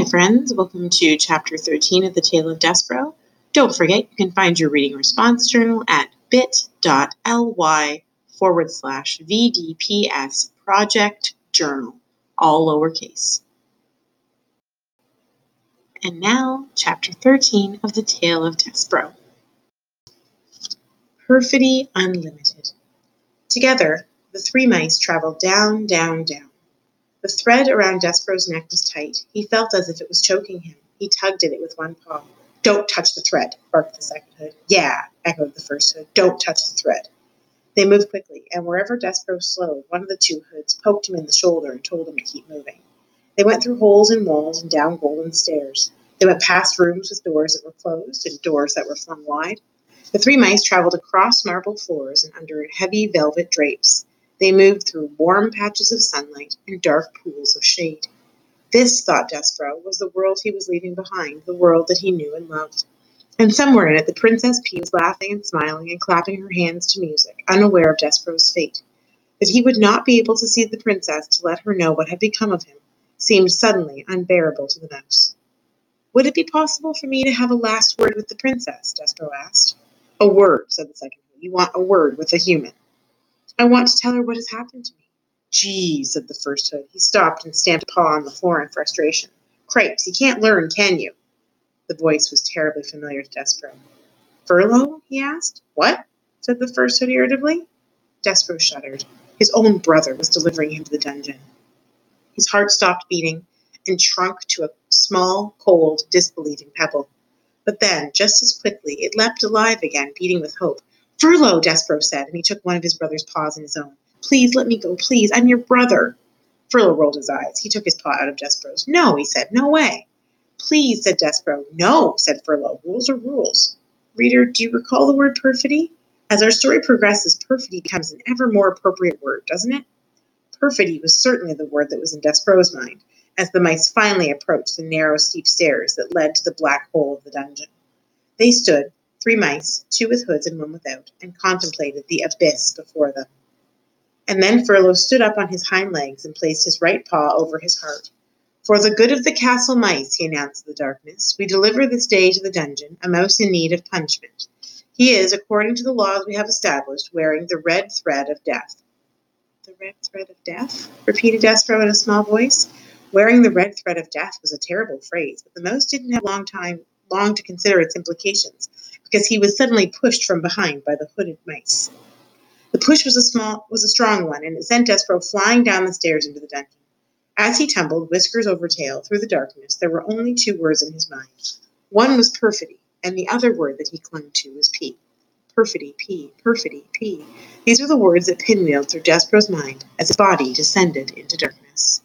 Hi, friends. Welcome to Chapter 13 of The Tale of Despereaux. Don't forget, you can find your reading response journal at bit.ly forward slash VDPS project journal, all lowercase. And now, Chapter 13 of The Tale of Despereaux. Perfidy Unlimited. Together, the three mice traveled down, down, down. The thread around Despereaux's neck was tight. He felt as if it was choking him. He tugged at it with one paw. Don't touch the thread, barked the second hood. Yeah, echoed the first hood. Don't touch the thread. They moved quickly, and wherever Despereaux slowed, one of the two hoods poked him in the shoulder and told him to keep moving. They went through holes in walls and down golden stairs. They went past rooms with doors that were closed and doors that were flung wide. The three mice traveled across marble floors and under heavy velvet drapes. They moved through warm patches of sunlight and dark pools of shade. This, thought Despereaux, was the world he was leaving behind, the world that he knew and loved. And somewhere in it, the Princess Pea was laughing and smiling and clapping her hands to music, unaware of Despereaux's fate. That he would not be able to see the princess to let her know what had become of him seemed suddenly unbearable to the mouse. Would it be possible for me to have a last word with the princess? Despereaux asked. A word, said the second. You want a word with a human. I want to tell her what has happened to me. Gee, said the first hood. He stopped and stamped a paw on the floor in frustration. Cripes, you can't learn, can you? The voice was terribly familiar to Despereaux. Furlough? he asked. What? said the first hood irritably. Despereaux shuddered. His own brother was delivering him to the dungeon. His heart stopped beating and shrunk to a small, cold, disbelieving pebble. But then, just as quickly, it leapt alive again, beating with hope. Furlough, Despereaux said, and he took one of his brother's paws in his own. Please let me go, please. I'm your brother. Furlough rolled his eyes. He took his paw out of Despereaux's. No, he said, no way. Please, said Despereaux. No, said Furlough. Rules are rules. Reader, do you recall the word perfidy? As our story progresses, perfidy becomes an ever more appropriate word, doesn't it? Perfidy was certainly the word that was in Despereaux's mind, as the mice finally approached the narrow, steep stairs that led to the black hole of the dungeon. They stood, three mice, two with hoods and one without, and contemplated the abyss before them. And then Furlough stood up on his hind legs and placed his right paw over his heart. For the good of the castle mice, he announced in the darkness, we deliver this day to the dungeon a mouse in need of punishment. He is, according to the laws we have established, wearing the red thread of death. The red thread of death? repeated Despereaux in a small voice. Wearing the red thread of death was a terrible phrase, but the mouse didn't have long time long to consider its implications because he was suddenly pushed from behind by the hooded mice. The push was a small was a strong one, and it sent Despereaux flying down the stairs into the dungeon. As he tumbled, whiskers over tail, through the darkness, there were only two words in his mind. One was perfidy, and the other word that he clung to was Pea. Perfidy, Pea, perfidy, Pea. These were the words that pinwheeled through Despereaux's mind as his body descended into darkness.